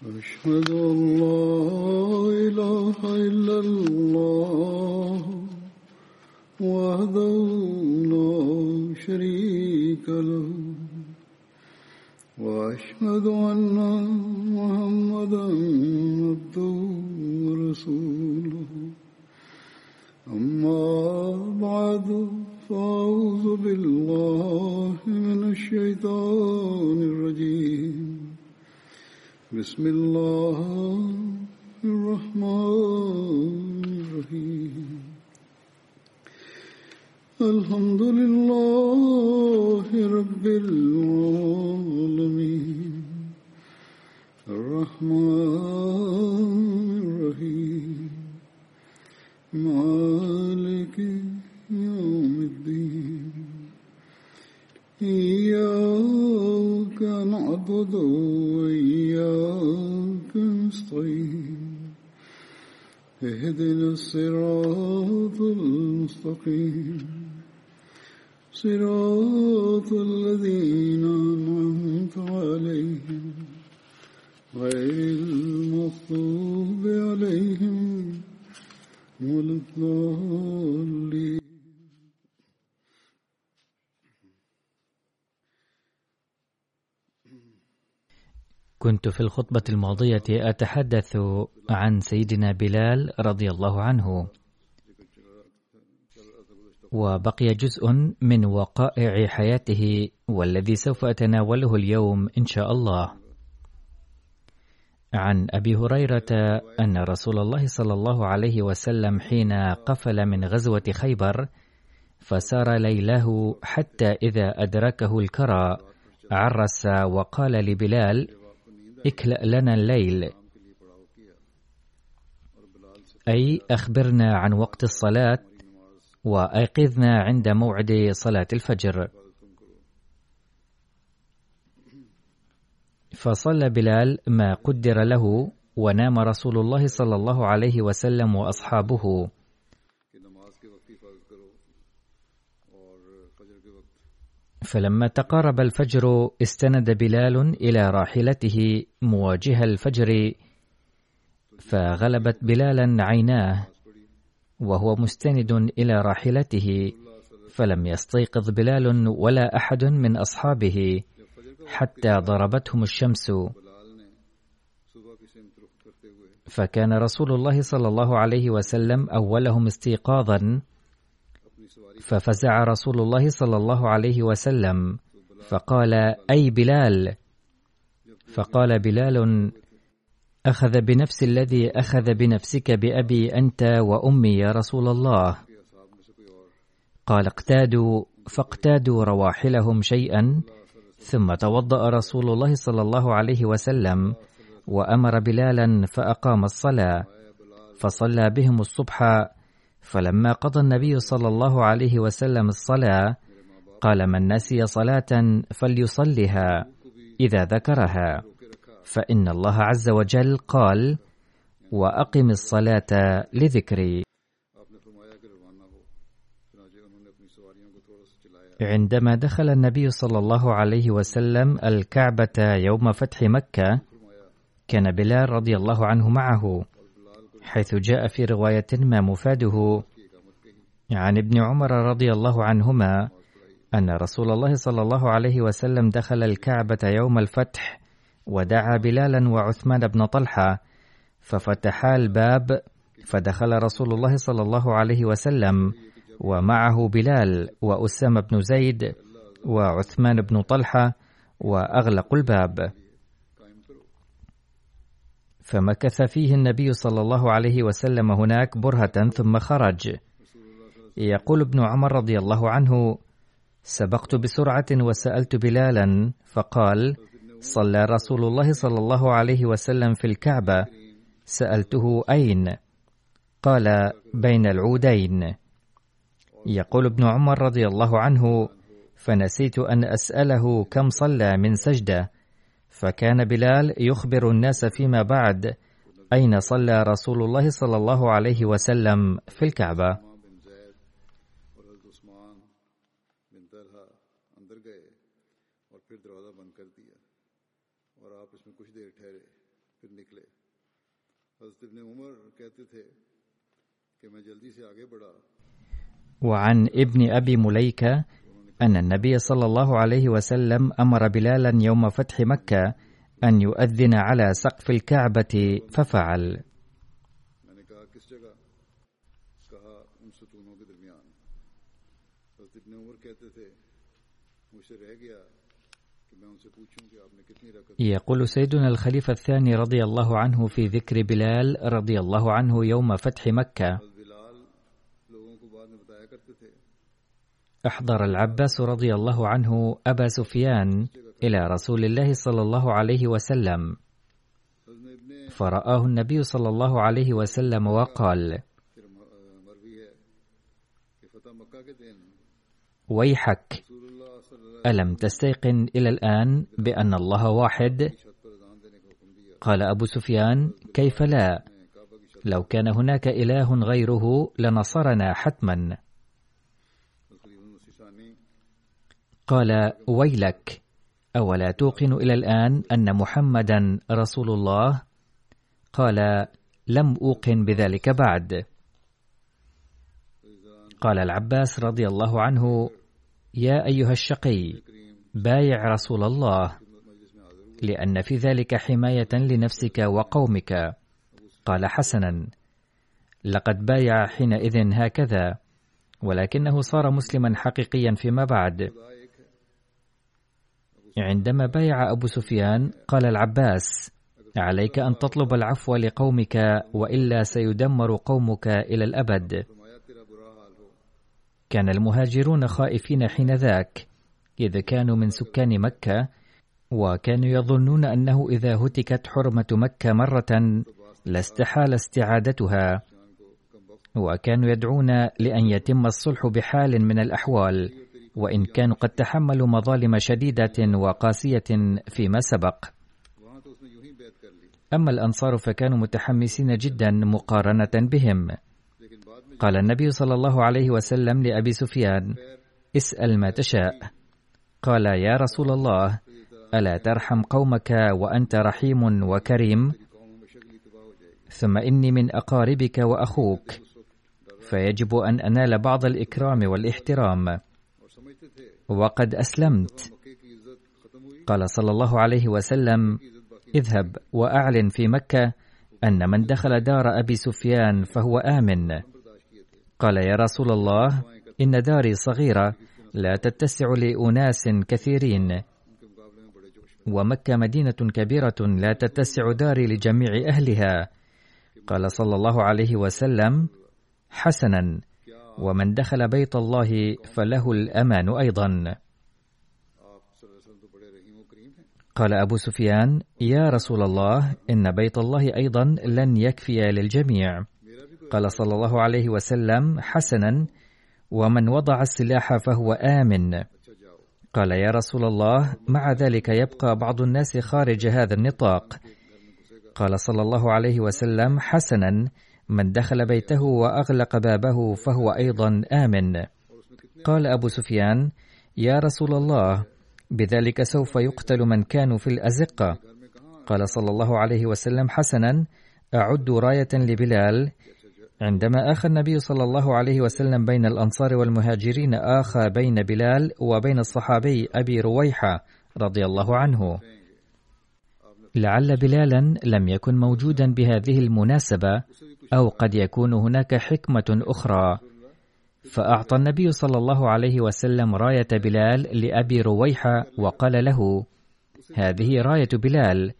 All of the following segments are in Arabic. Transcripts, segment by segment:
أشهد أن لا إله إلا في الخطبة الماضية أتحدث عن سيدنا بلال رضي الله عنه. وبقي جزء من وقائع حياته والذي سوف أتناوله اليوم إن شاء الله. عن أبي هريرة أن رسول الله صلى الله عليه وسلم حين قفل من غزوة خيبر فسار ليله حتى إذا أدركه الكرى عرس وقال لبلال اكلأ لنا الليل. أي أخبرنا عن وقت الصلاة وأيقظنا عند موعد صلاة الفجر. فصلى بلال ما قدر له ونام رسول الله صلى الله عليه وسلم وأصحابه. فلما تقارب الفجر استند بلال إلى راحلته مواجه الفجر فغلبت بلالا عيناه وهو مستند إلى راحلته فلم يستيقظ بلال ولا أحد من أصحابه حتى ضربتهم الشمس. فكان رسول الله صلى الله عليه وسلم أولهم استيقاظا ففزع رسول الله صلى الله عليه وسلم. فقال أي بلال؟ فقال بلال أخذ بنفس الذي أخذ بنفسك بأبي أنت وأمي يا رسول الله. قال اقتادوا. فاقتادوا رواحلهم شيئا ثم توضأ رسول الله صلى الله عليه وسلم وأمر بلالا فأقام الصلاة. فصلى بهم الصبح فلما قضى النبي صلى الله عليه وسلم الصلاة قال من نسي صلاة فليصلها إذا ذكرها. فإن الله عز وجل قال وأقم الصلاة لذكري. عندما دخل النبي صلى الله عليه وسلم الكعبة يوم فتح مكة كان بلال رضي الله عنه معه. حيث جاء في رواية ما مفاده عن ابن عمر رضي الله عنهما أن رسول الله صلى الله عليه وسلم دخل الكعبة يوم الفتح ودعا بلالا وعثمان بن طلحة ففتحا الباب فدخل رسول الله صلى الله عليه وسلم ومعه بلال وأسامة بن زيد وعثمان بن طلحة وأغلقوا الباب. فمكث فيه النبي صلى الله عليه وسلم هناك برهة ثم خرج. يقول ابن عمر رضي الله عنه سبقت بسرعة وسألت بلالا فقال صلى رسول الله صلى الله عليه وسلم في الكعبة سألته أين؟ قال بين العودين. يقول ابن عمر رضي الله عنه فنسيت أن أسأله كم صلى من سجدة فكان بلال يخبر الناس فيما بعد أين صلى رسول الله صلى الله عليه وسلم في الكعبة. وعن ابن أبي مليكة أن النبي صلى الله عليه وسلم أمر بلالا يوم فتح مكة أن يؤذن على سقف الكعبة ففعل. يقول سيدنا الخليفة الثاني رضي الله عنه في ذكر بلال رضي الله عنه يوم فتح مكة: أحضر العباس رضي الله عنه أبا سفيان إلى رسول الله صلى الله عليه وسلم فرآه النبي صلى الله عليه وسلم وقال ويحك ألم تستيقن إلى الآن بأن الله واحد؟ قال أبو سفيان كيف لا؟ لو كان هناك إله غيره لنصرنا حتماً قال ويلك أولا توقن إلى الآن أن محمدا رسول الله؟ قال لم أوقن بذلك بعد. قال العباس رضي الله عنه يا أيها الشقي بايع رسول الله لأن في ذلك حماية لنفسك وقومك. قال حسنا لقد بايع حينئذ هكذا ولكنه صار مسلما حقيقيا فيما بعد. عندما بايع أبو سفيان قال العباس عليك أن تطلب العفو لقومك وإلا سيدمر قومك إلى الأبد. كان المهاجرون خائفين حينذاك إذا إذ كانوا من سكان مكة وكانوا يظنون أنه إذا هتكت حرمة مكة مرة لاستحال استعادتها وكانوا يدعون لأن يتم الصلح بحال من الأحوال. وإن كانوا قد تحملوا مظالم شديدة وقاسية فيما سبق. أما الأنصار فكانوا متحمسين جدا مقارنة بهم. قال النبي صلى الله عليه وسلم لأبي سفيان: اسأل ما تشاء. قال يا رسول الله: ألا ترحم قومك وأنت رحيم وكريم؟ ثم إني من أقاربك وأخوك، فيجب أن أنال بعض الإكرام والإحترام. وقد أسلمت. قال صلى الله عليه وسلم اذهب وأعلن في مكة أن من دخل دار أبي سفيان فهو آمن. قال يا رسول الله إن داري صغيرة لا تتسع لأناس كثيرين ومكة مدينة كبيرة لا تتسع داري لجميع أهلها. قال صلى الله عليه وسلم حسنا. ومن دخل بيت الله فله الأمان أيضا. قال أبو سفيان يا رسول الله إن بيت الله أيضا لن يكفي للجميع. قال صلى الله عليه وسلم حسنا ومن وضع السلاح فهو آمن. قال يا رسول الله مع ذلك يبقى بعض الناس خارج هذا النطاق. قال صلى الله عليه وسلم حسنا من دخل بيته وأغلق بابه فهو أيضا آمن. قال أبو سفيان يا رسول الله بذلك سوف يقتل من كانوا في الأزقة. قال صلى الله عليه وسلم حسنا أعد راية لبلال. عندما آخى النبي صلى الله عليه وسلم بين الأنصار والمهاجرين آخى بين بلال وبين الصحابي أبي رويحة رضي الله عنه. لعل بلالا لم يكن موجودا بهذه المناسبة أو قد يكون هناك حكمة أخرى. فأعطى النبي صلى الله عليه وسلم راية بلال لأبي رويحة وقال له هذه راية بلال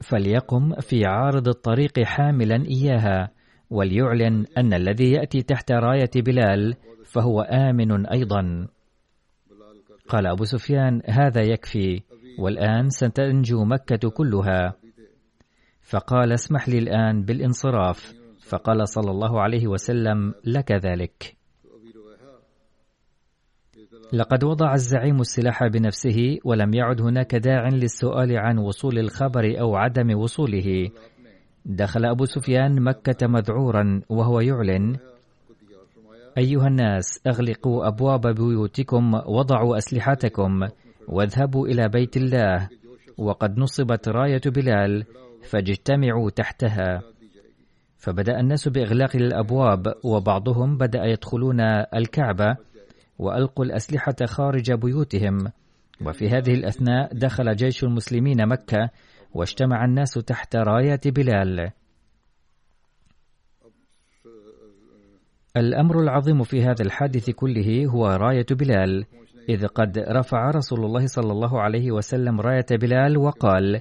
فليقم في عارض الطريق حاملا إياها وليعلن أن الذي يأتي تحت راية بلال فهو آمن أيضا. قال أبو سفيان هذا يكفي والآن ستنجو مكة كلها. فقال اسمح لي الآن بالانصراف فقال صلى الله عليه وسلم لك ذلك. لقد وضع الزعيم السلاح بنفسه ولم يعد هناك داع للسؤال عن وصول الخبر أو عدم وصوله. دخل أبو سفيان مكة مذعورا وهو يعلن أيها الناس أغلقوا أبواب بيوتكم وضعوا أسلحتكم واذهبوا إلى بيت الله وقد نصبت راية بلال فاجتمعوا تحتها. فبدأ الناس بإغلاق الأبواب وبعضهم بدأ يدخلون الكعبة وألقوا الأسلحة خارج بيوتهم. وفي هذه الأثناء دخل جيش المسلمين مكة واجتمع الناس تحت راية بلال. الأمر العظيم في هذا الحادث كله هو راية بلال إذ قد رفع رسول الله صلى الله عليه وسلم راية بلال وقال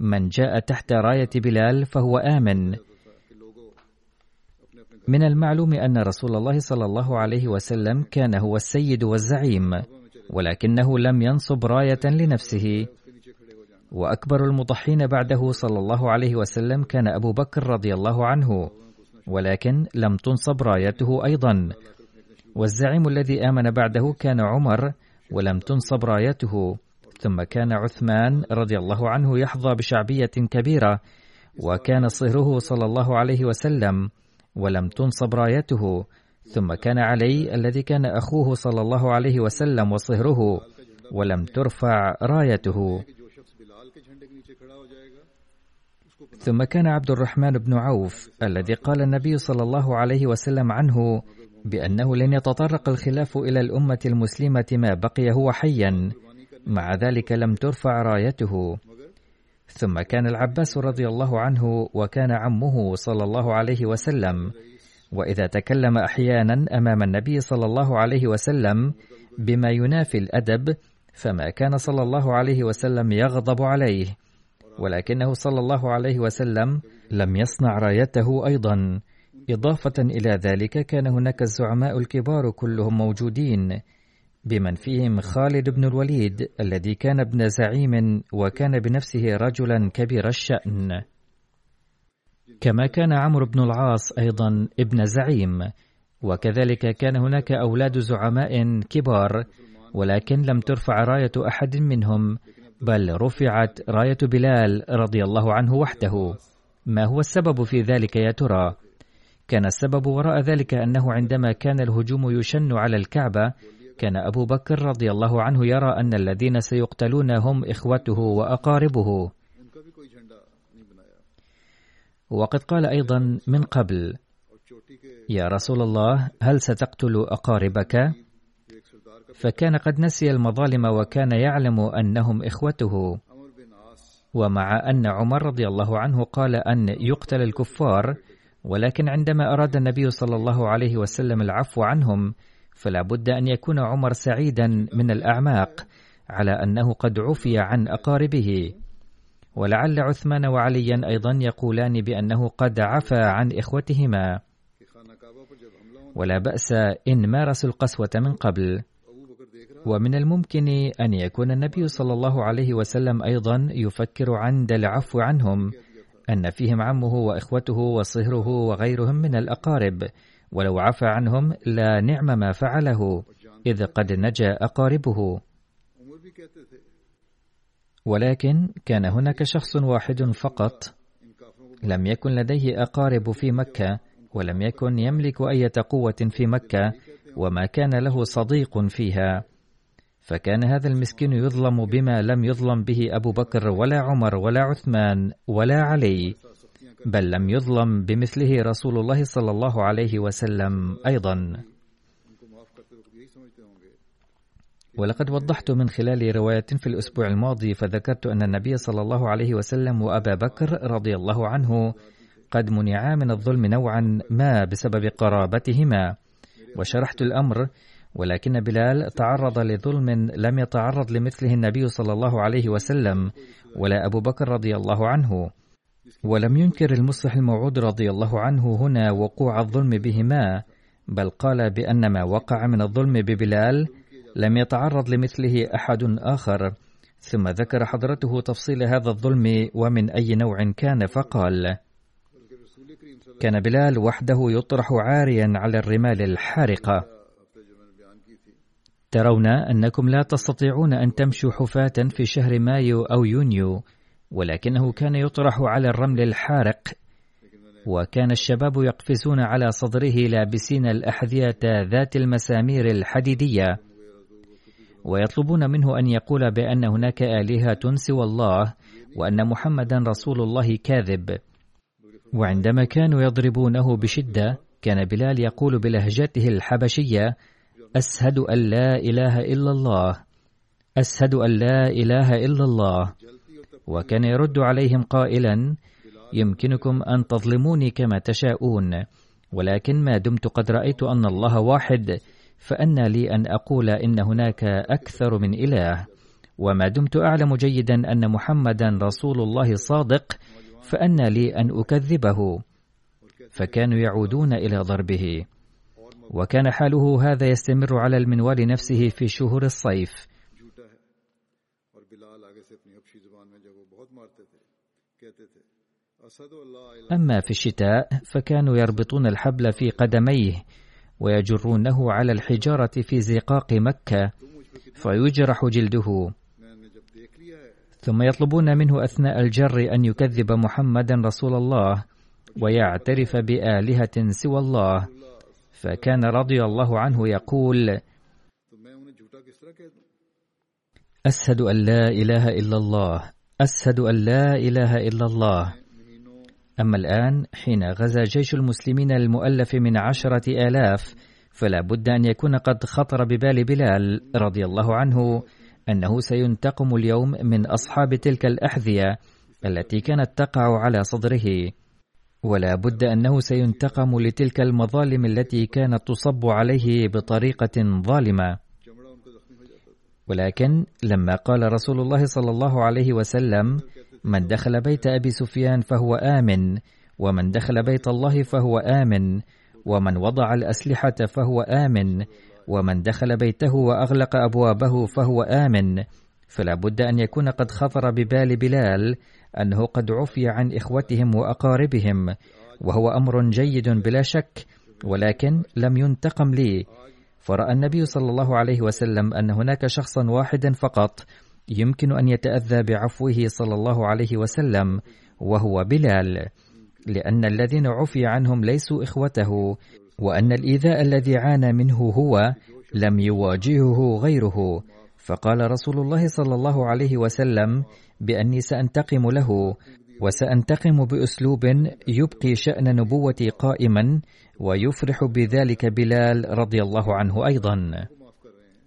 من جاء تحت راية بلال فهو آمن. من المعلوم أن رسول الله صلى الله عليه وسلم كان هو السيد والزعيم ولكنه لم ينصب راية لنفسه. وأكبر المضحين بعده صلى الله عليه وسلم كان أبو بكر رضي الله عنه ولكن لم تنصب رايته أيضا. والزعيم الذي آمن بعده كان عمر ولم تنصب رايته. ثم كان عثمان رضي الله عنه يحظى بشعبية كبيرة وكان صهره صلى الله عليه وسلم. ولم تنصب رايته. ثم كان علي الذي كان أخوه صلى الله عليه وسلم وصهره ولم ترفع رايته. ثم كان عبد الرحمن بن عوف الذي قال النبي صلى الله عليه وسلم عنه بأنه لن يتطرق الخلاف إلى الأمة المسلمة ما بقي هو حيا. مع ذلك لم ترفع رايته. ثم كان العباس رضي الله عنه وكان عمه صلى الله عليه وسلم وإذا تكلم أحيانا أمام النبي صلى الله عليه وسلم بما ينافي الأدب فما كان صلى الله عليه وسلم يغضب عليه ولكنه صلى الله عليه وسلم لم يصنع رايته أيضا. إضافة إلى ذلك كان هناك الزعماء الكبار كلهم موجودين بمن فيهم خالد بن الوليد الذي كان ابن زعيم وكان بنفسه رجلا كبير الشأن كما كان عمرو بن العاص أيضا ابن زعيم وكذلك كان هناك أولاد زعماء كبار ولكن لم ترفع راية أحد منهم بل رفعت راية بلال رضي الله عنه وحده ما هو السبب في ذلك يا ترى؟ كان السبب وراء ذلك أنه عندما كان الهجوم يشن على الكعبة كان أبو بكر رضي الله عنه يرى أن الذين سيقتلون هم إخوته وأقاربه وقد قال أيضا من قبل يا رسول الله هل ستقتل أقاربك؟ فكان قد نسي المظالم وكان يعلم أنهم إخوته ومع أن عمر رضي الله عنه قال أن يقتل الكفار ولكن عندما أراد النبي صلى الله عليه وسلم العفو عنهم فلا بد أن يكون عمر سعيدا من الأعماق على أنه قد عفي عن أقاربه. ولعل عثمان وعليا أيضا يقولان بأنه قد عفى عن إخوتهما. ولا بأس إن مارسوا القسوة من قبل. ومن الممكن أن يكون النبي صلى الله عليه وسلم أيضا يفكر عند العفو عنهم أن فيهم عمه وإخوته وصهره وغيرهم من الأقارب. ولو عفى عنهم لا نعم ما فعله إذ قد نجا أقاربه. ولكن كان هناك شخص واحد فقط لم يكن لديه أقارب في مكة ولم يكن يملك أي قوة في مكة وما كان له صديق فيها. فكان هذا المسكين يظلم بما لم يظلم به أبو بكر ولا عمر ولا عثمان ولا علي. بل لم يظلم بمثله رسول الله صلى الله عليه وسلم أيضا. ولقد وضحت من خلال رواية في الأسبوع الماضي فذكرت أن النبي صلى الله عليه وسلم وأبا بكر رضي الله عنه قد منعا من الظلم نوعا ما بسبب قرابتهما وشرحت الأمر ولكن بلال تعرض لظلم لم يتعرض لمثله النبي صلى الله عليه وسلم ولا أبو بكر رضي الله عنه. ولم ينكر المصلح الموعود رضي الله عنه هنا وقوع الظلم بهما بل قال بأن ما وقع من الظلم ببلال لم يتعرض لمثله أحد آخر. ثم ذكر حضرته تفصيل هذا الظلم ومن أي نوع كان فقال كان بلال وحده يطرح عاريا على الرمال الحارقة. ترون أنكم لا تستطيعون أن تمشوا حفاة في شهر مايو أو يونيو. ولكنه كان يطرح على الرمل الحارق وكان الشباب يقفزون على صدره لابسين الأحذية ذات المسامير الحديدية. ويطلبون منه أن يقول بأن هناك آلهة سوى الله وأن محمدا رسول الله كاذب. وعندما كانوا يضربونه بشدة كان بلال يقول بلهجته الحبشية أشهد أن لا إله إلا الله أشهد أن لا إله إلا الله. وكان يرد عليهم قائلا يمكنكم أن تظلموني كما تشاءون ولكن ما دمت قد رأيت أن الله واحد فأنى لي أن أقول إن هناك أكثر من إله. وما دمت أعلم جيدا أن محمدا رسول الله صادق فأنى لي أن أكذبه. فكانوا يعودون إلى ضربه. وكان حاله هذا يستمر على المنوال نفسه في شهور الصيف. أما في الشتاء فكانوا يربطون الحبل في قدميه ويجرونه على الحجارة في زقاق مكة فيجرح جلده. ثم يطلبون منه أثناء الجر أن يكذب محمدا رسول الله ويعترف بآلهة سوى الله. فكان رضي الله عنه يقول أشهد أن لا إله إلا الله أشهد أن لا إله إلا الله. أما الآن حين غزا جيش المسلمين المؤلف من عشرة آلاف فلا بد أن يكون قد خطر ببال بلال رضي الله عنه أنه سينتقم اليوم من أصحاب تلك الأحذية التي كانت تقع على صدره. ولا بد أنه سينتقم لتلك المظالم التي كانت تصب عليه بطريقة ظالمة. ولكن لما قال رسول الله صلى الله عليه وسلم من دخل بيت أبي سفيان فهو آمن ومن دخل بيت الله فهو آمن ومن وضع الأسلحة فهو آمن ومن دخل بيته وأغلق أبوابه فهو آمن. فلا بد أن يكون قد خطر ببال بلال أنه قد عفي عن إخوتهم وأقاربهم وهو أمر جيد بلا شك ولكن لم ينتقم لي. فرأى النبي صلى الله عليه وسلم أن هناك شخصا واحدا فقط يمكن أن يتأذى بعفوه صلى الله عليه وسلم وهو بلال لأن الذين عفي عنهم ليسوا إخوته وأن الإيذاء الذي عانى منه هو لم يواجهه غيره. فقال رسول الله صلى الله عليه وسلم بأني سأنتقم له وسأنتقم بأسلوب يبقي شأن نبوتي قائما ويفرح بذلك بلال رضي الله عنه أيضا.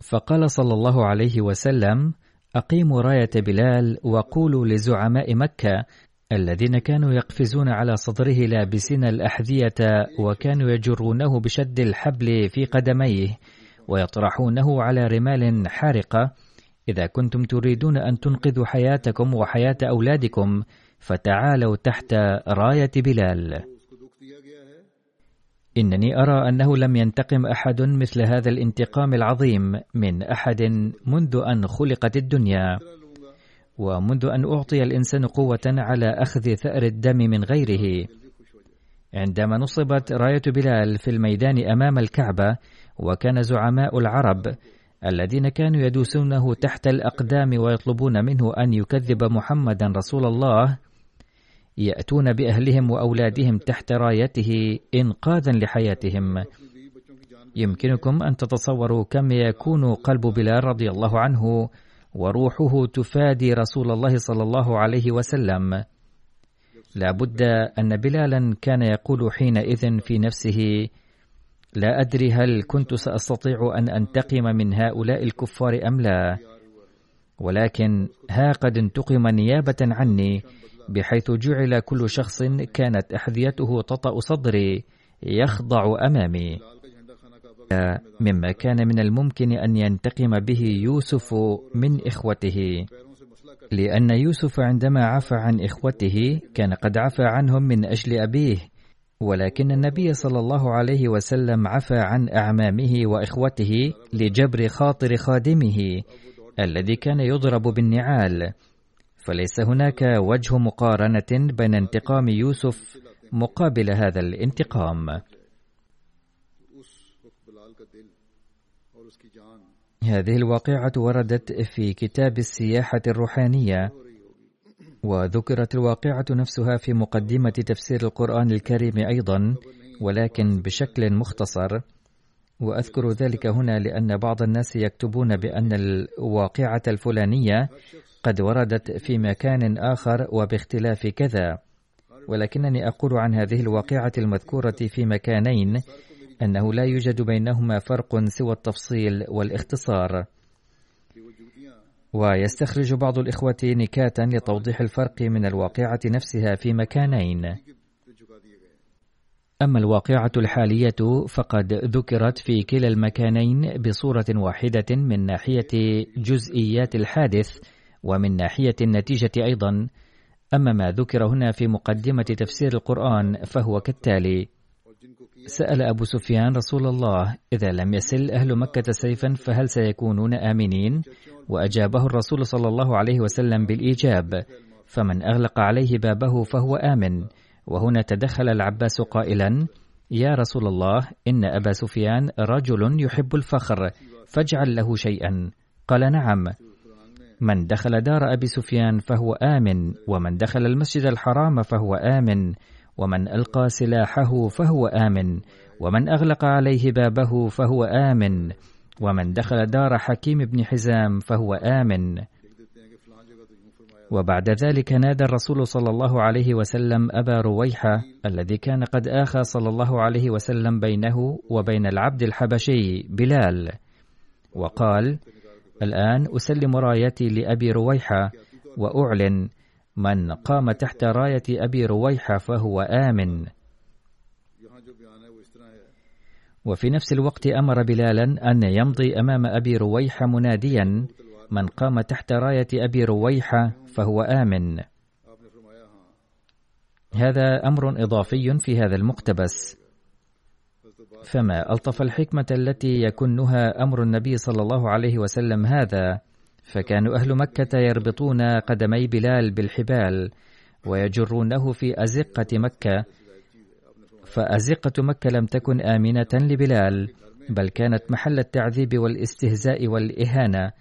فقال صلى الله عليه وسلم أقيموا راية بلال وقولوا لزعماء مكة الذين كانوا يقفزون على صدره لابسين الأحذية وكانوا يجرونه بشد الحبل في قدميه ويطرحونه على رمال حارقة إذا كنتم تريدون أن تنقذوا حياتكم وحياة أولادكم فتعالوا تحت راية بلال. إنني أرى أنه لم ينتقم أحد مثل هذا الانتقام العظيم من أحد منذ أن خلقت الدنيا. ومنذ أن أعطي الإنسان قوة على أخذ ثأر الدم من غيره. عندما نصبت راية بلال في الميدان أمام الكعبة وكان زعماء العرب الذين كانوا يدوسونه تحت الأقدام ويطلبون منه أن يكذب محمدا رسول الله يأتون بأهلهم وأولادهم تحت رايته إنقاذا لحياتهم. يمكنكم أن تتصوروا كم يكون قلب بلال رضي الله عنه وروحه تفادي رسول الله صلى الله عليه وسلم. لا بد أن بلالا كان يقول حينئذ في نفسه لا أدري هل كنت سأستطيع أن أنتقم من هؤلاء الكفار أم لا ولكن ها قد انتقم نيابة عني بحيث جعل كل شخص كانت أحذيته تطأ صدري يخضع أمامي. مما كان من الممكن أن ينتقم به يوسف من إخوته لأن يوسف عندما عفى عن إخوته كان قد عفى عنهم من أجل أبيه ولكن النبي صلى الله عليه وسلم عفى عن أعمامه وإخوته لجبر خاطر خادمه الذي كان يضرب بالنعال. فليس هناك وجه مقارنة بين انتقام يوسف مقابل هذا الانتقام. هذه الواقعة وردت في كتاب السياحة الروحانية، وذكرت الواقعة نفسها في مقدمة تفسير القرآن الكريم أيضا، ولكن بشكل مختصر. وأذكر ذلك هنا لأن بعض الناس يكتبون بأن الواقعة الفلانية قد وردت في مكان آخر وباختلاف كذا. ولكنني أقول عن هذه الواقعة المذكورة في مكانين أنه لا يوجد بينهما فرق سوى التفصيل والاختصار. ويستخرج بعض الإخوة نكاتا لتوضيح الفرق من الواقعة نفسها في مكانين. أما الواقعة الحالية فقد ذكرت في كلا المكانين بصورة واحدة من ناحية جزئيات الحادث ومن ناحية النتيجة أيضا أما ما ذكر هنا في مقدمة تفسير القرآن فهو كالتالي سأل أبو سفيان رسول الله إذا لم يسل أهل مكة سيفا فهل سيكونون آمنين؟ وأجابه الرسول صلى الله عليه وسلم بالإيجاب فمن أغلق عليه بابه فهو آمن. وهنا تدخل العباس قائلا يا رسول الله إن أبا سفيان رجل يحب الفخر فاجعل له شيئا. قال نعم. من دخل دار أبي سفيان فهو آمن ومن دخل المسجد الحرام فهو آمن ومن ألقى سلاحه فهو آمن ومن أغلق عليه بابه فهو آمن ومن دخل دار حكيم بن حزام فهو آمن. وبعد ذلك نادى الرسول صلى الله عليه وسلم أبا رويحة الذي كان قد آخى صلى الله عليه وسلم بينه وبين العبد الحبشي بلال وقال الآن أسلم رايتي لأبي رويحة وأعلن من قام تحت راية أبي رويحة فهو آمن. وفي نفس الوقت أمر بلالا أن يمضي أمام أبي رويحة مناديا من قام تحت راية أبي رويحة فهو آمن. هذا أمر إضافي في هذا المقتبس. فما ألطف الحكمة التي يكنها أمر النبي صلى الله عليه وسلم هذا فكانوا أهل مكة يربطون قدمي بلال بالحبال ويجرونه في أزقة مكة. فأزقة مكة لم تكن آمنة لبلال بل كانت محل التعذيب والاستهزاء والإهانة.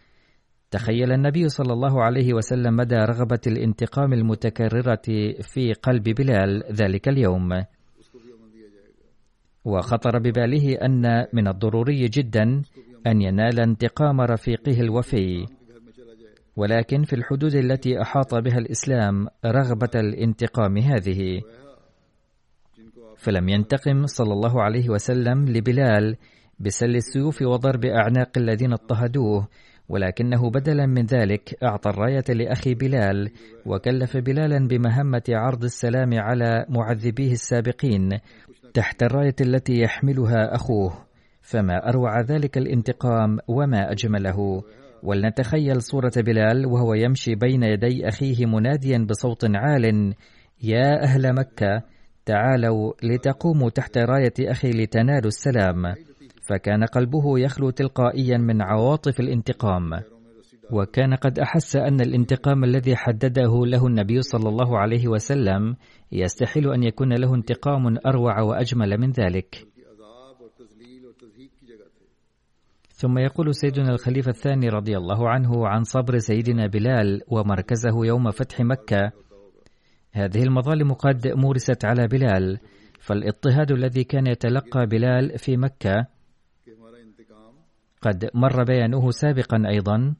تخيل النبي صلى الله عليه وسلم مدى رغبة الانتقام المتكررة في قلب بلال ذلك اليوم. وخطر بباله أن من الضروري جدا أن ينال انتقام رفيقه الوفي. ولكن في الحدود التي أحاط بها الإسلام رغبة الانتقام هذه. فلم ينتقم صلى الله عليه وسلم لبلال بسل السيوف وضرب أعناق الذين اضطهدوه ولكنه بدلا من ذلك أعطى الراية لأخي بلال وكلف بلالا بمهمة عرض السلام على معذبيه السابقين تحت الراية التي يحملها أخوه فما أروع ذلك الانتقام وما أجمله. ولنتخيل صورة بلال وهو يمشي بين يدي أخيه مناديا بصوت عال يا أهل مكة تعالوا لتقوموا تحت راية أخي لتنالوا السلام. فكان قلبه يخلو تلقائيا من عواطف الانتقام. وكان قد أحس أن الانتقام الذي حدده له النبي صلى الله عليه وسلم يستحيل أن يكون له انتقام أروع وأجمل من ذلك. ثم يقول سيدنا الخليفة الثاني رضي الله عنه عن صبر سيدنا بلال ومركزه يوم فتح مكة هذه المظالم قد مورست على بلال فالاضطهاد الذي كان يتلقى بلال في مكة قد مر بيانه سابقا أيضا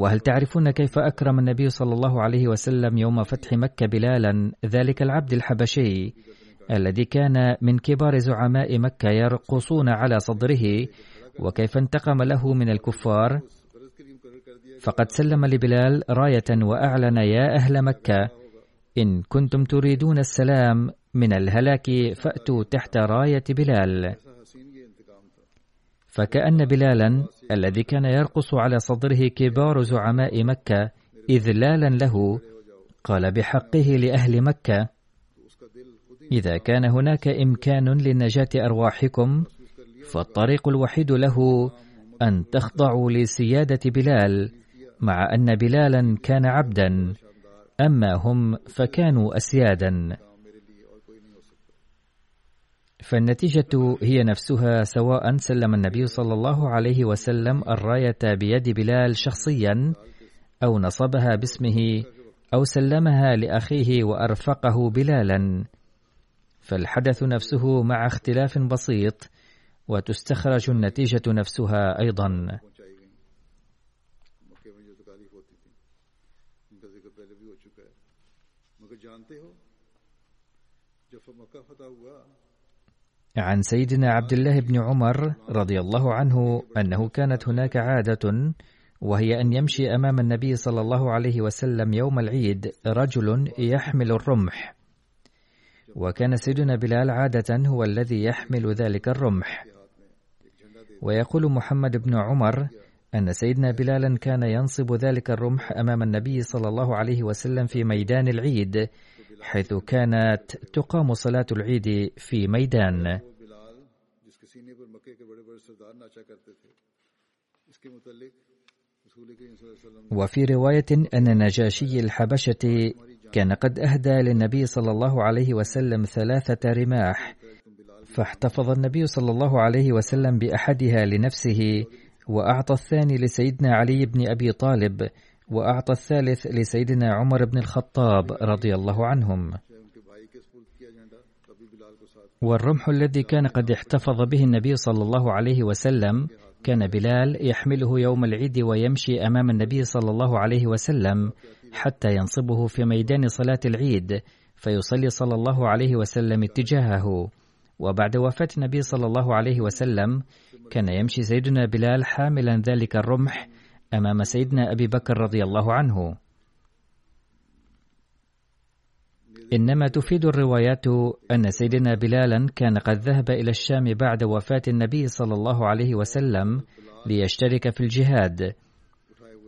وهل تعرفون كيف أكرم النبي صلى الله عليه وسلم يوم فتح مكة بلالا ذلك العبد الحبشي الذي كان من كبار زعماء مكة يرقصون على صدره وكيف انتقم له من الكفار؟ فقد سلم لبلال راية وأعلن يا أهل مكة إن كنتم تريدون السلام من الهلاك فأتوا تحت راية بلال. فكأن بلالا الذي كان يرقص على صدره كبار زعماء مكة إذلالا له قال بحقه لأهل مكة إذا كان هناك إمكان لنجاة أرواحكم فالطريق الوحيد له أن تخضعوا لسيادة بلال مع أن بلالا كان عبدا أما هم فكانوا أسيادا. فالنتيجة هي نفسها سواء سلم النبي صلى الله عليه وسلم الراية بيد بلال شخصيا أو نصبها باسمه أو سلمها لأخيه وأرفقه بلالا. فالحدث نفسه مع اختلاف بسيط وتستخرج النتيجة نفسها أيضا. جانتے ہو جب مکہ فتح ہوا عن سيدنا عبد الله بن عمر رضي الله عنه أنه كانت هناك عادة وهي أن يمشي أمام النبي صلى الله عليه وسلم يوم العيد رجل يحمل الرمح. وكان سيدنا بلال عادة هو الذي يحمل ذلك الرمح. ويقول محمد بن عمر أن سيدنا بلالا كان ينصب ذلك الرمح أمام النبي صلى الله عليه وسلم في ميدان العيد حيث كانت تقام صلاة العيد في ميدان. وفي رواية أن نجاشي الحبشة كان قد أهدى للنبي صلى الله عليه وسلم ثلاثة رماح فاحتفظ النبي صلى الله عليه وسلم بأحدها لنفسه وأعطى الثاني لسيدنا علي بن أبي طالب وأعطى الثالث لسيدنا عمر بن الخطاب رضي الله عنهم. والرمح الذي كان قد احتفظ به النبي صلى الله عليه وسلم كان بلال يحمله يوم العيد ويمشي أمام النبي صلى الله عليه وسلم حتى ينصبه في ميدان صلاة العيد فيصلي صلى الله عليه وسلم اتجاهه. وبعد وفاة النبي صلى الله عليه وسلم كان يمشي سيدنا بلال حاملا ذلك الرمح أمام سيدنا أبي بكر رضي الله عنه. إنما تفيد الروايات أن سيدنا بلالا كان قد ذهب إلى الشام بعد وفاة النبي صلى الله عليه وسلم ليشترك في الجهاد.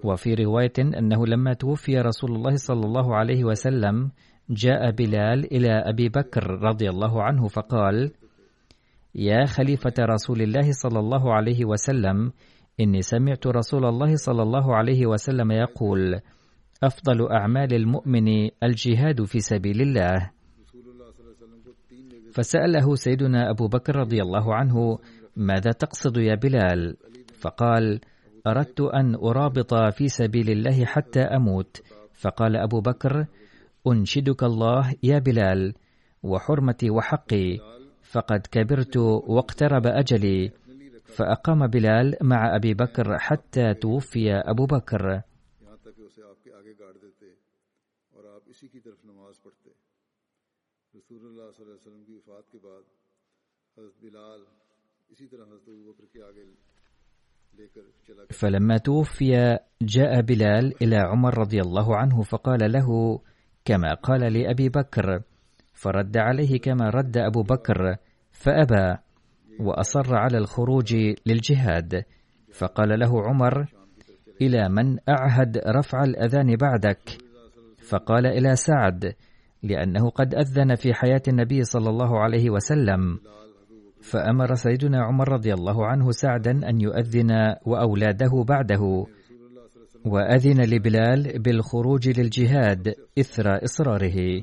وفي رواية أنه لما توفي رسول الله صلى الله عليه وسلم جاء بلال إلى أبي بكر رضي الله عنه فقال يا خليفة رسول الله صلى الله عليه وسلم إني سمعت رسول الله صلى الله عليه وسلم يقول أفضل أعمال المؤمن الجهاد في سبيل الله. فسأله سيدنا أبو بكر رضي الله عنه ماذا تقصد يا بلال؟ فقال أردت أن أرابط في سبيل الله حتى أموت. فقال أبو بكر أنشدك الله يا بلال وحرمتي وحقي فقد كبرت واقترب أجلي. فأقام بلال مع أبي بكر حتى توفي أبو بكر. فلما توفي جاء بلال إلى عمر رضي الله عنه فقال له كما قال لأبي بكر فرد عليه كما رد أبو بكر فأبى. وأصر على الخروج للجهاد. فقال له عمر إلى من أعهد رفع الأذان بعدك؟ فقال إلى سعد لأنه قد أذن في حياة النبي صلى الله عليه وسلم. فأمر سيدنا عمر رضي الله عنه سعدا أن يؤذن وأولاده بعده وأذن لبلال بالخروج للجهاد إثر إصراره.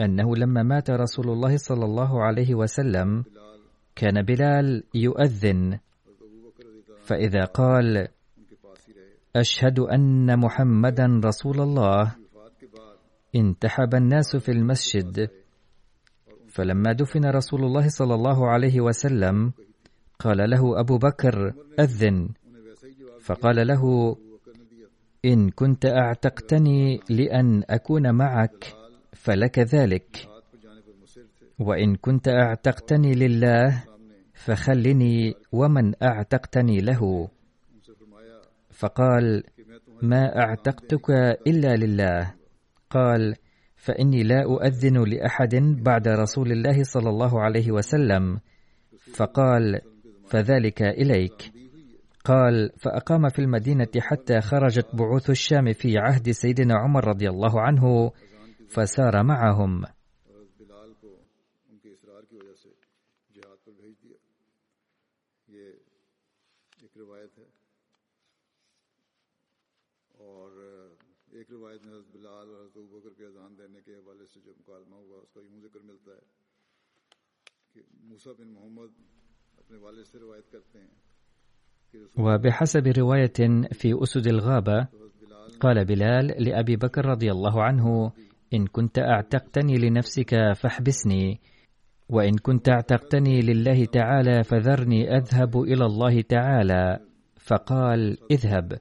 أنه لما مات رسول الله صلى الله عليه وسلم كان بلال يؤذن. فإذا قال أشهد أن محمدا رسول الله. انتحب الناس في المسجد. فلما دفن رسول الله صلى الله عليه وسلم قال له أبو بكر أذن. فقال له إن كنت أعتقتني لأن أكون معك. فلك ذلك. وإن كنت أعتقتني لله فخلني ومن أعتقتني له. فقال ما أعتقتك إلا لله. قال فإني لا أؤذن لأحد بعد رسول الله صلى الله عليه وسلم. فقال فذلك إليك. قال فأقام في المدينة حتى خرجت بعوث الشام في عهد سيدنا عمر رضي الله عنه. فسار معهم. ایک روایت میں حضرت بلال اور حضرت ابوبکر کے اذان دینے کے حوالے سے جو مکالمہ ہوا اس کا یوں ذکر ملتا ہے کہ بن محمد اپنے والد سے روایت کرتے ہیں وبحسب رواية في أسد الغابة قال بلال لأبي بكر رضي الله عنه إن كنت أعتقتني لنفسك فاحبسني وإن كنت أعتقتني لله تعالى فذرني أذهب إلى الله تعالى فقال اذهب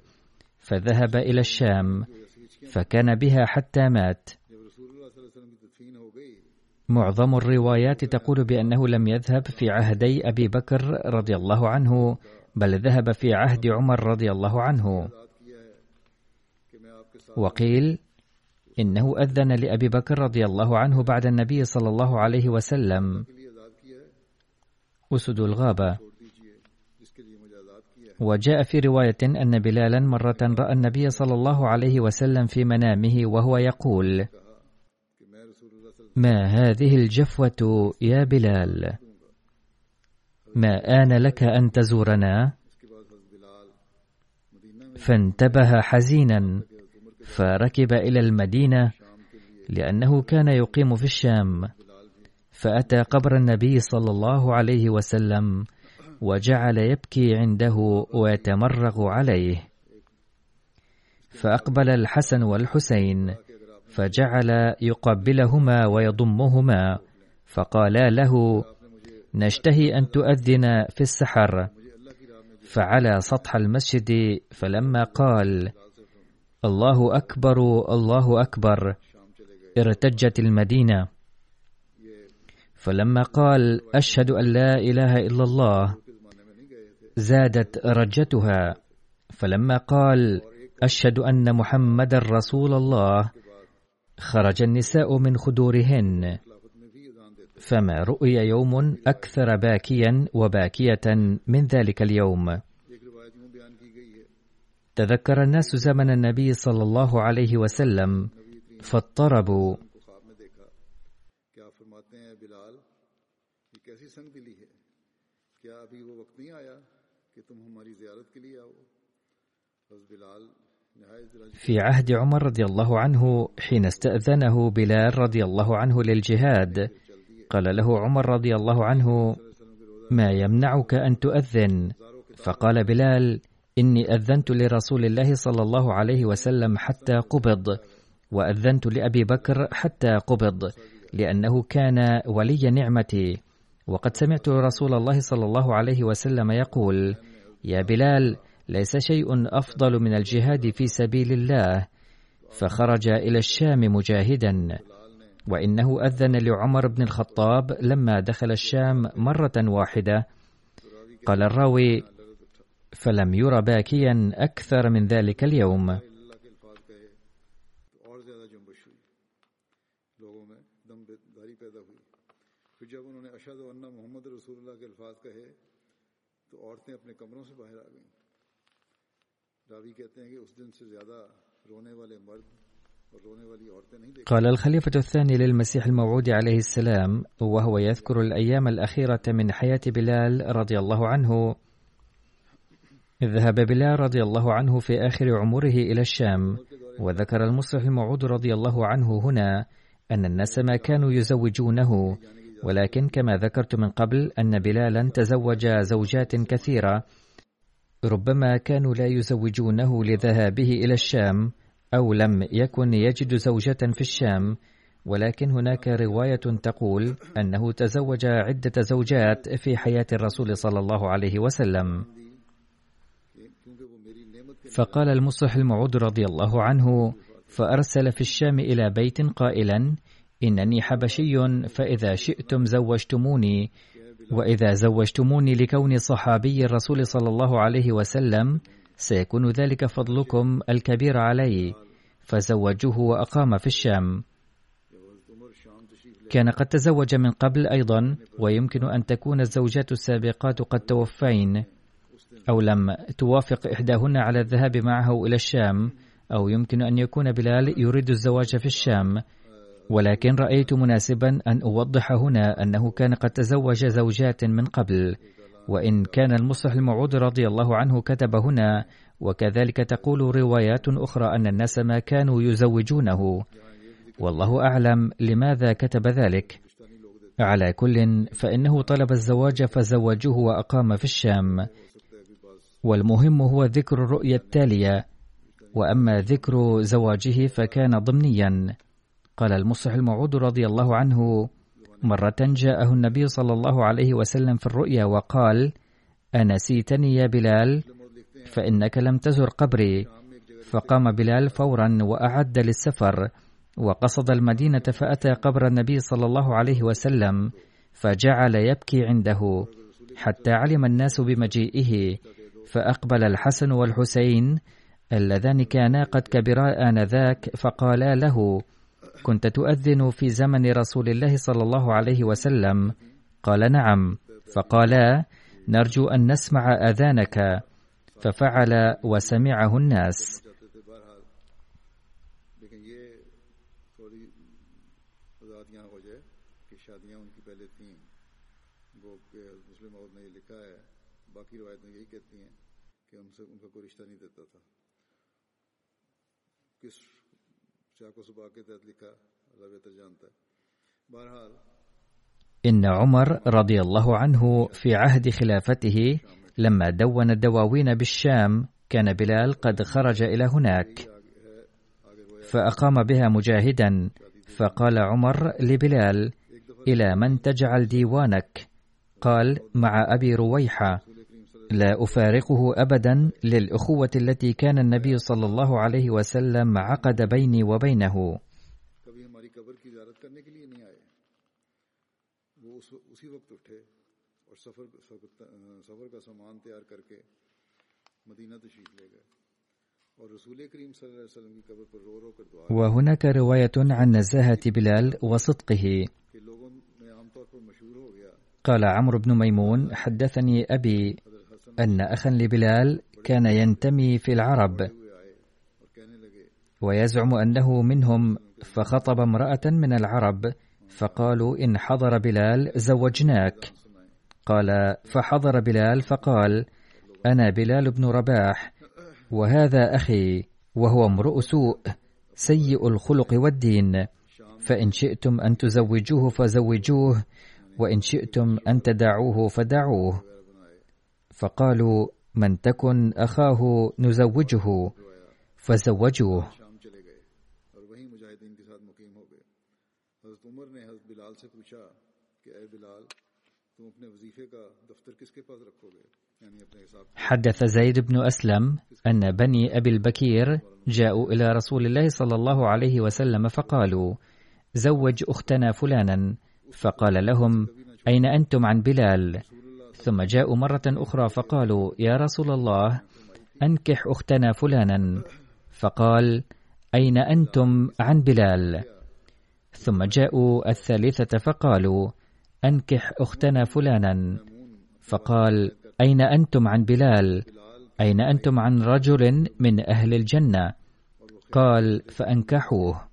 فذهب إلى الشام فكان بها حتى مات. معظم الروايات تقول بأنه لم يذهب في عهدي أبي بكر رضي الله عنه بل ذهب في عهد عمر رضي الله عنه. وقيل إنه أذن لأبي بكر رضي الله عنه بعد النبي صلى الله عليه وسلم أسد الغابة وجاء في رواية أن بلالا مرة رأى النبي صلى الله عليه وسلم في منامه وهو يقول: ما هذه الجفوة يا بلال؟ ما آن لك أن تزورنا؟ فانتبه حزينا فركب إلى المدينة لأنه كان يقيم في الشام. فأتى قبر النبي صلى الله عليه وسلم وجعل يبكي عنده ويتمرغ عليه. فأقبل الحسن والحسين فجعل يقبلهما ويضمهما فقالا له نشتهي أن تؤذن في السحر. فعلى سطح المسجد فلما قال الله أكبر الله أكبر. ارتجت المدينة. فلما قال أشهد أن لا إله إلا الله زادت رجتها. فلما قال أشهد أن محمد رسول الله خرج النساء من خدورهن. فما رؤي يوم أكثر باكيا وباكية من ذلك اليوم. تذكر الناس زمن النبي صلى الله عليه وسلم فاضطربوا. في عهد عمر رضي الله عنه حين استأذنه بلال رضي الله عنه للجهاد قال له عمر رضي الله عنه ما يمنعك أن تؤذن؟ فقال بلال إني أذنت لرسول الله صلى الله عليه وسلم حتى قبض وأذنت لأبي بكر حتى قبض لأنه كان ولي نعمتي. وقد سمعت رسول الله صلى الله عليه وسلم يقول يا بلال ليس شيء أفضل من الجهاد في سبيل الله. فخرج إلى الشام مجاهدا وإنه أذن لعمر بن الخطاب لما دخل الشام مرة واحدة. قال الراوي فلم ير باكيا أكثر من ذلك اليوم. قال الخليفة الثاني للمسيح الموعود عليه السلام وهو يذكر الأيام الأخيرة من حياة بلال رضي الله عنه. ذهب بلال رضي الله عنه في آخر عمره إلى الشام وذكر المصلح الموعود رضي الله عنه هنا أن الناس ما كانوا يزوجونه ولكن كما ذكرت من قبل أن بلالا تزوج زوجات كثيرة ربما كانوا لا يزوجونه لذهابه إلى الشام أو لم يكن يجد زوجة في الشام ولكن هناك رواية تقول أنه تزوج عدة زوجات في حياة الرسول صلى الله عليه وسلم. فقال المصلح المعود رضي الله عنه فأرسل في الشام إلى بيت قائلا إنني حبشي فإذا شئتم زوجتموني وإذا زوجتموني لكوني صحابي الرسول صلى الله عليه وسلم سيكون ذلك فضلكم الكبير علي فزوجوه وأقام في الشام. كان قد تزوج من قبل أيضا ويمكن أن تكون الزوجات السابقات قد توفين. أو لم توافق إحداهن على الذهاب معه إلى الشام أو يمكن أن يكون بلال يريد الزواج في الشام. ولكن رأيت مناسبا أن أوضح هنا أنه كان قد تزوج زوجات من قبل. وإن كان المصلح الموعود رضي الله عنه كتب هنا وكذلك تقول روايات أخرى أن الناس ما كانوا يزوجونه. والله أعلم لماذا كتب ذلك. على كل فإنه طلب الزواج فزوجوه وأقام في الشام. والمهم هو ذكر الرؤية التالية. وأما ذكر زواجه فكان ضمنيا. قال المصلح الموعود رضي الله عنه مرة جاءه النبي صلى الله عليه وسلم في الرؤيا وقال أنسيتني يا بلال؟ فإنك لم تزر قبري. فقام بلال فورا وأعد للسفر وقصد المدينة فأتى قبر النبي صلى الله عليه وسلم فجعل يبكي عنده حتى علم الناس بمجيئه. فأقبل الحسن والحسين اللذان كانا قد كبرا آنذاك فقالا له كنت تؤذن في زمن رسول الله صلى الله عليه وسلم؟ قال نعم. فقالا نرجو أن نسمع أذانك. ففعل وسمعه الناس. إن عمر رضي الله عنه في عهد خلافته لما دون الدواوين بالشام كان بلال قد خرج إلى هناك. فأقام بها مجاهدا فقال عمر لبلال إلى من تجعل ديوانك؟ قال مع أبي رويحة. لا أفارقه أبدا للأخوة التي كان النبي صلى الله عليه وسلم عقد بيني وبينه. وهناك رواية عن نزاهة بلال وصدقه. قال عمرو بن ميمون حدثني أبي. أن أخا لبلال كان ينتمي في العرب ويزعم أنه منهم فخطب امرأة من العرب فقالوا إن حضر بلال زوجناك. قال فحضر بلال فقال أنا بلال بن رباح وهذا أخي وهو امرؤ سوء سيء الخلق والدين. فإن شئتم أن تزوجوه فزوجوه وإن شئتم أن تدعوه فدعوه. فقالوا من تكن أخاه نزوجه فزوجوه. حدث زيد بن أسلم أن بني أبي البكير جاءوا إلى رسول الله صلى الله عليه وسلم فقالوا زوج أختنا فلانا. فقال لهم أين أنتم عن بلال؟ ثم جاءوا مرة أخرى فقالوا يا رسول الله أنكح أختنا فلانا. فقال أين أنتم عن بلال؟ ثم جاءوا الثالثة فقالوا أنكح أختنا فلانا. فقال أين أنتم عن بلال؟ أين أنتم عن رجل من أهل الجنة؟ قال فأنكحوه.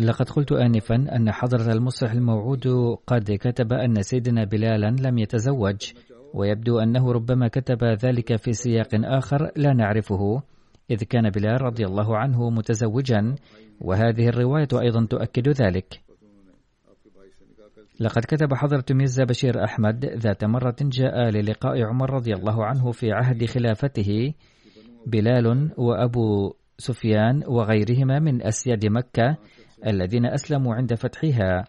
لقد قلت آنفا أن حضرة المصلح الموعود قد كتب أن سيدنا بلالا لم يتزوج ويبدو أنه ربما كتب ذلك في سياق آخر لا نعرفه إذ كان بلال رضي الله عنه متزوجا وهذه الرواية أيضا تؤكد ذلك. لقد كتب حضرة ميرزا بشير أحمد ذات مرة جاء للقاء عمر رضي الله عنه في عهد خلافته بلال وأبو سفيان وغيرهما من أسياد مكة الذين أسلموا عند فتحها.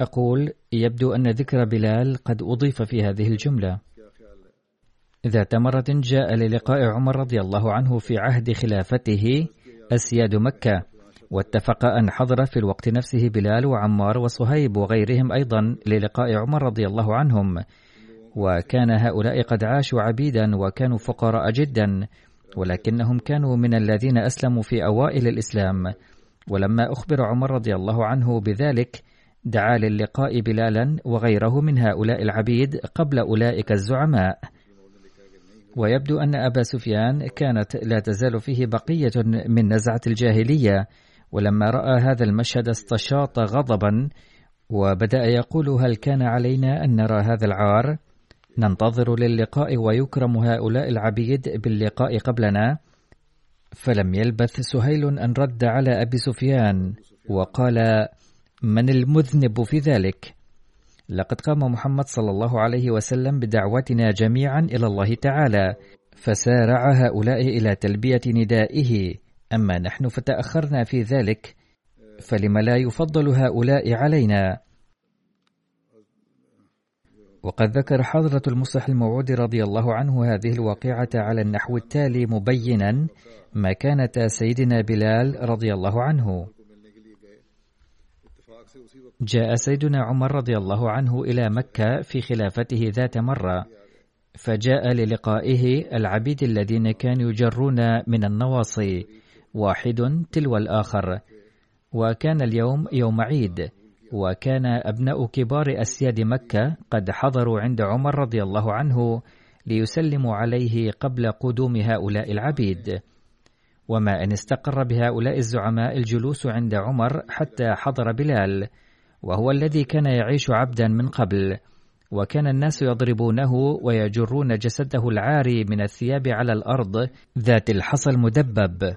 أقول يبدو أن ذكر بلال قد أضيف في هذه الجملة. ذات مرة جاء للقاء عمر رضي الله عنه في عهد خلافته أسياد مكة واتفق أن حضر في الوقت نفسه بلال وعمار وصهيب وغيرهم أيضا للقاء عمر رضي الله عنهم. وكان هؤلاء قد عاشوا عبيدا وكانوا فقراء جدا ولكنهم كانوا من الذين أسلموا في أوائل الإسلام. ولما أخبر عمر رضي الله عنه بذلك دعا للقاء بلالا وغيره من هؤلاء العبيد قبل أولئك الزعماء. ويبدو أن أبا سفيان كانت لا تزال فيه بقية من نزعة الجاهلية ولما رأى هذا المشهد استشاط غضبا وبدأ يقول هل كان علينا أن نرى هذا العار؟ ننتظر للقاء ويكرم هؤلاء العبيد باللقاء قبلنا. فلم يلبث سهيل أن رد على أبي سفيان وقال من المذنب في ذلك؟ لقد قام محمد صلى الله عليه وسلم بدعوتنا جميعا إلى الله تعالى فسارع هؤلاء إلى تلبية ندائه. أما نحن فتأخرنا في ذلك فلم لا يفضل هؤلاء علينا. وقد ذكر حضرة المصلح الموعود رضي الله عنه هذه الواقعة على النحو التالي مبينا مكانة سيدنا بلال رضي الله عنه. جاء سيدنا عمر رضي الله عنه إلى مكة في خلافته ذات مرة فجاء للقائه العبيد الذين كانوا يجرون من النواصي واحد تلو الآخر. وكان اليوم يوم عيد وكان أبناء كبار أسياد مكة قد حضروا عند عمر رضي الله عنه ليسلموا عليه قبل قدوم هؤلاء العبيد. وما أن استقر بهؤلاء الزعماء الجلوس عند عمر حتى حضر بلال وهو الذي كان يعيش عبدا من قبل وكان الناس يضربونه ويجرون جسده العاري من الثياب على الأرض ذات الحصى المدبب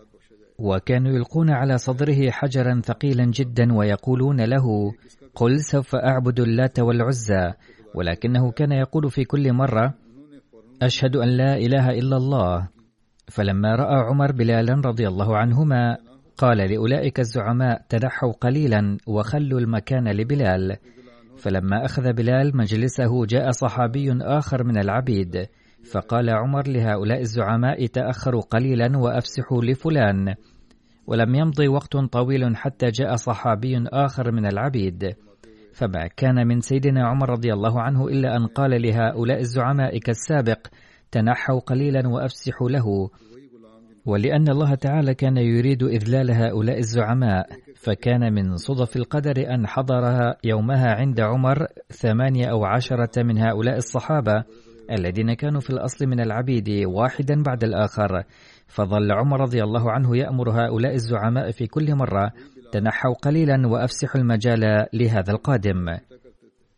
وكانوا يلقون على صدره حجرا ثقيلا جدا ويقولون له قل سوف أعبد اللات والعزى ولكنه كان يقول في كل مرة أشهد أن لا إله إلا الله فلما رأى عمر بلالا رضي الله عنهما قال لأولئك الزعماء تنحوا قليلا وخلوا المكان لبلال. فلما أخذ بلال مجلسه جاء صحابي آخر من العبيد فقال عمر لهؤلاء الزعماء تأخروا قليلا وأفسحوا لفلان. ولم يمضي وقت طويل حتى جاء صحابي آخر من العبيد. فما كان من سيدنا عمر رضي الله عنه إلا أن قال لهؤلاء الزعماء كالسابق تنحوا قليلا وأفسحوا له. ولأن الله تعالى كان يريد إذلال هؤلاء الزعماء فكان من صدف القدر أن حضرها يومها عند عمر ثمانية أو عشرة من هؤلاء الصحابة الذين كانوا في الأصل من العبيد واحدا بعد الآخر. فظل عمر رضي الله عنه يأمر هؤلاء الزعماء في كل مرة تنحوا قليلا وأفسحوا المجال لهذا القادم.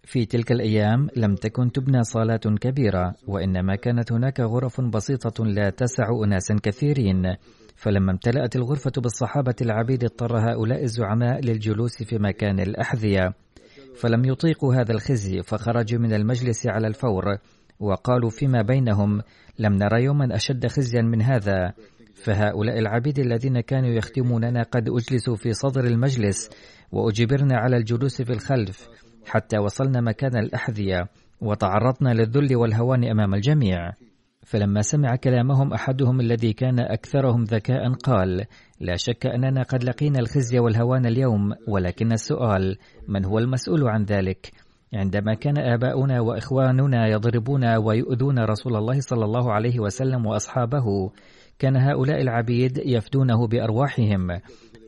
في تلك الأيام لم تكن تبنى صالات كبيرة وإنما كانت هناك غرف بسيطة لا تسع أناسا كثيرين. فلما امتلأت الغرفة بالصحابة العبيد اضطر هؤلاء الزعماء للجلوس في مكان الأحذية. فلم يطيقوا هذا الخزي فخرجوا من المجلس على الفور وقالوا فيما بينهم لم نرى يوما أشد خزيا من هذا. فهؤلاء العبيد الذين كانوا يختموننا قد أجلسوا في صدر المجلس وأجبرنا على الجلوس في الخلف. حتى وصلنا مكان الأحذية وتعرضنا للذل والهوان أمام الجميع. فلما سمع كلامهم أحدهم الذي كان أكثرهم ذكاء قال لا شك أننا قد لقينا الخزي والهوان اليوم ولكن السؤال من هو المسؤول عن ذلك؟ عندما كان آباؤنا وإخواننا يضربون ويؤذون رسول الله صلى الله عليه وسلم وأصحابه كان هؤلاء العبيد يفدونه بأرواحهم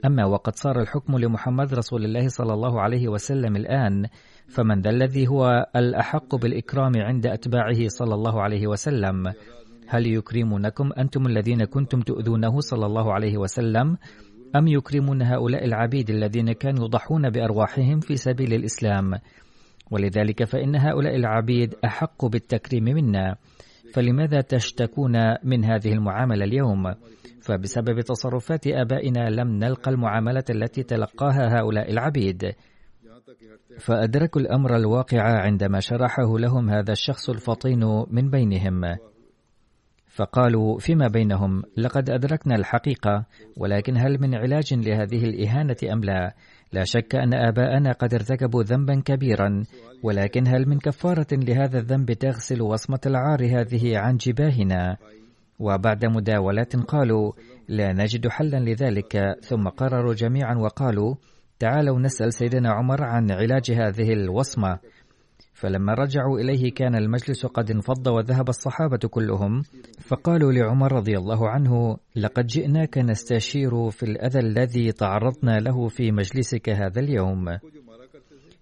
أما وقد صار الحكم لمحمد رسول الله صلى الله عليه وسلم الآن فمن ذا الذي هو الأحق بالإكرام عند أتباعه صلى الله عليه وسلم. هل يكرمونكم أنتم الذين كنتم تؤذونه صلى الله عليه وسلم أم يكرمون هؤلاء العبيد الذين كانوا يضحون بأرواحهم في سبيل الإسلام؟ ولذلك فإن هؤلاء العبيد أحق بالتكريم منا. فلماذا تشتكون من هذه المعاملة اليوم؟ فبسبب تصرفات آبائنا لم نلقى المعاملة التي تلقاها هؤلاء العبيد. فأدركوا الأمر الواقع عندما شرحه لهم هذا الشخص الفطين من بينهم. فقالوا فيما بينهم؟ لقد أدركنا الحقيقة ولكن هل من علاج لهذه الإهانة أم لا؟ لا شك أن آباءنا قد ارتكبوا ذنبا كبيرا ولكن هل من كفارة لهذا الذنب تغسل وصمة العار هذه عن جباهنا؟ وبعد مداولات قالوا لا نجد حلا لذلك ثم قرروا جميعا وقالوا تعالوا نسأل سيدنا عمر عن علاج هذه الوصمة. فلما رجعوا إليه كان المجلس قد انفض وذهب الصحابة كلهم فقالوا لعمر رضي الله عنه لقد جئناك نستشير في الأذى الذي تعرضنا له في مجلسك هذا اليوم.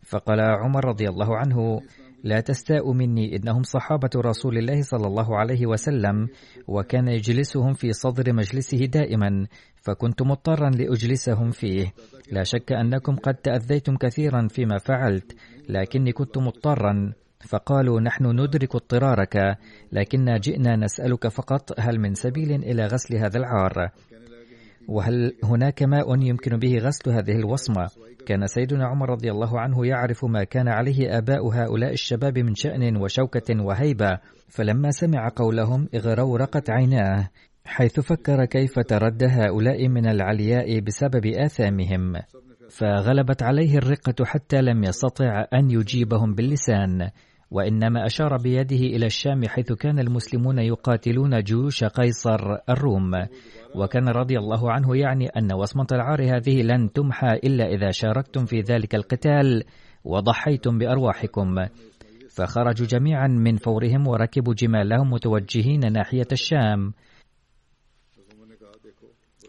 فقال عمر رضي الله عنه لا تستاء مني إنهم صحابة رسول الله صلى الله عليه وسلم وكان يجلسهم في صدر مجلسه دائما فكنت مضطرا لأجلسهم فيه. لا شك أنكم قد تأذيتم كثيرا فيما فعلت لكني كنت مضطرا فقالوا نحن ندرك اضطرارك لكننا جئنا نسألك فقط هل من سبيل إلى غسل هذا العار؟ وهل هناك ماء يمكن به غسل هذه الوصمة؟ كان سيدنا عمر رضي الله عنه يعرف ما كان عليه آباء هؤلاء الشباب من شأن وشوكة وهيبة فلما سمع قولهم اغرورقت عيناه حيث فكر كيف ترد هؤلاء من العلياء بسبب آثامهم. فغلبت عليه الرقة حتى لم يستطع أن يجيبهم باللسان وإنما أشار بيده إلى الشام حيث كان المسلمون يقاتلون جيوش قيصر الروم. وكان رضي الله عنه يعني أن وصمة العار هذه لن تمحى إلا إذا شاركتم في ذلك القتال وضحيتم بأرواحكم. فخرجوا جميعا من فورهم وركبوا جمالهم متوجهين ناحية الشام.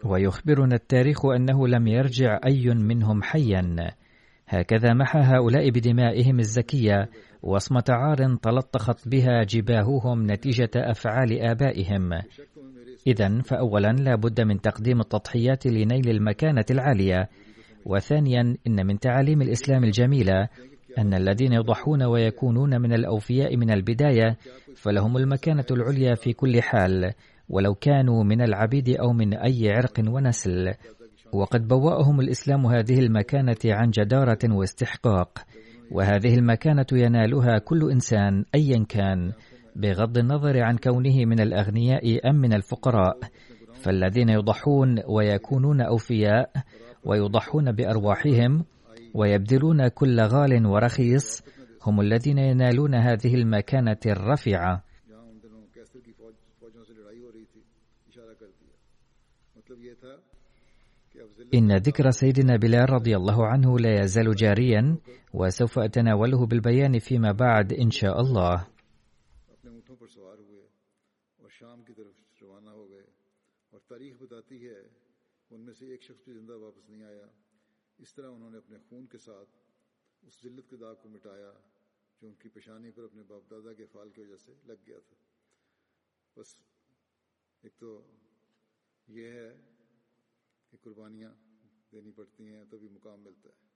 ويخبرنا التاريخ أنه لم يرجع أي منهم حيا. هكذا محى هؤلاء بدمائهم الزكية وصمة عار تلطخت بها جباههم نتيجة أفعال آبائهم. إذا فأولا لا بد من تقديم التضحيات لنيل المكانة العالية. وثانيا إن من تعاليم الإسلام الجميلة أن الذين يضحون ويكونون من الأوفياء من البداية فلهم المكانة العليا في كل حال. ولو كانوا من العبيد أو من أي عرق ونسل. وقد بوأهم الإسلام هذه المكانة عن جدارة واستحقاق وهذه المكانة ينالها كل إنسان أيا كان بغض النظر عن كونه من الأغنياء أم من الفقراء. فالذين يضحون ويكونون أوفياء ويضحون بأرواحهم ويبذلون كل غال ورخيص هم الذين ينالون هذه المكانة الرفيعة. إن ذكر سيدنا بلال رضي الله عنه لا يزال جاريا وسوف أتناوله بالبيان فيما بعد إن شاء الله. کہ قربانیاں دینی پڑتی ہیں تبھی مقام ملتا ہے۔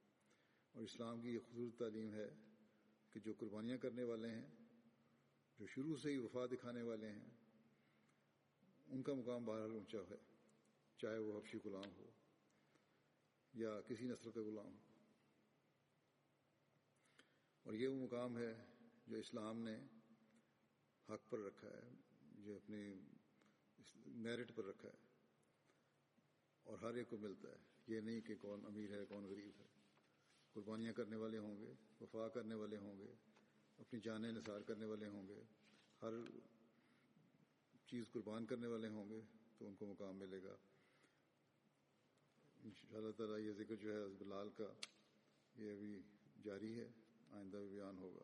اور اسلام کی یہ خصوص تعلیم ہے کہ جو قربانیاں کرنے والے ہیں، جو شروع سے ہی وفا دکھانے والے ہیں، ان کا مقام بہرحال اونچا ہے، چاہے وہ حبشی غلام ہو یا کسی نسل کا غلام ہو۔ اور یہ وہ مقام ہے جو اسلام نے حق پر رکھا ہے، جو اپنی میرٹ پر رکھا ہے۔ اور ہر ایک کو ملتا ہے۔ یہ نہیں کہ کون امیر ہے، کون غریب ہے۔ قربانیاں کرنے والے ہوں گے، وفا کرنے والے ہوں گے، اپنی جانیں نثار کرنے والے ہوں گے۔ ہر چیز قربان کرنے والے ہوں گے تو ان کو مقام ملے گا۔ ان شاء اللہ تعالیٰ یہ ذکر جو ہے بلال کا، یہ ابھی جاری ہے، آئندہ بھی بیان ہوگا۔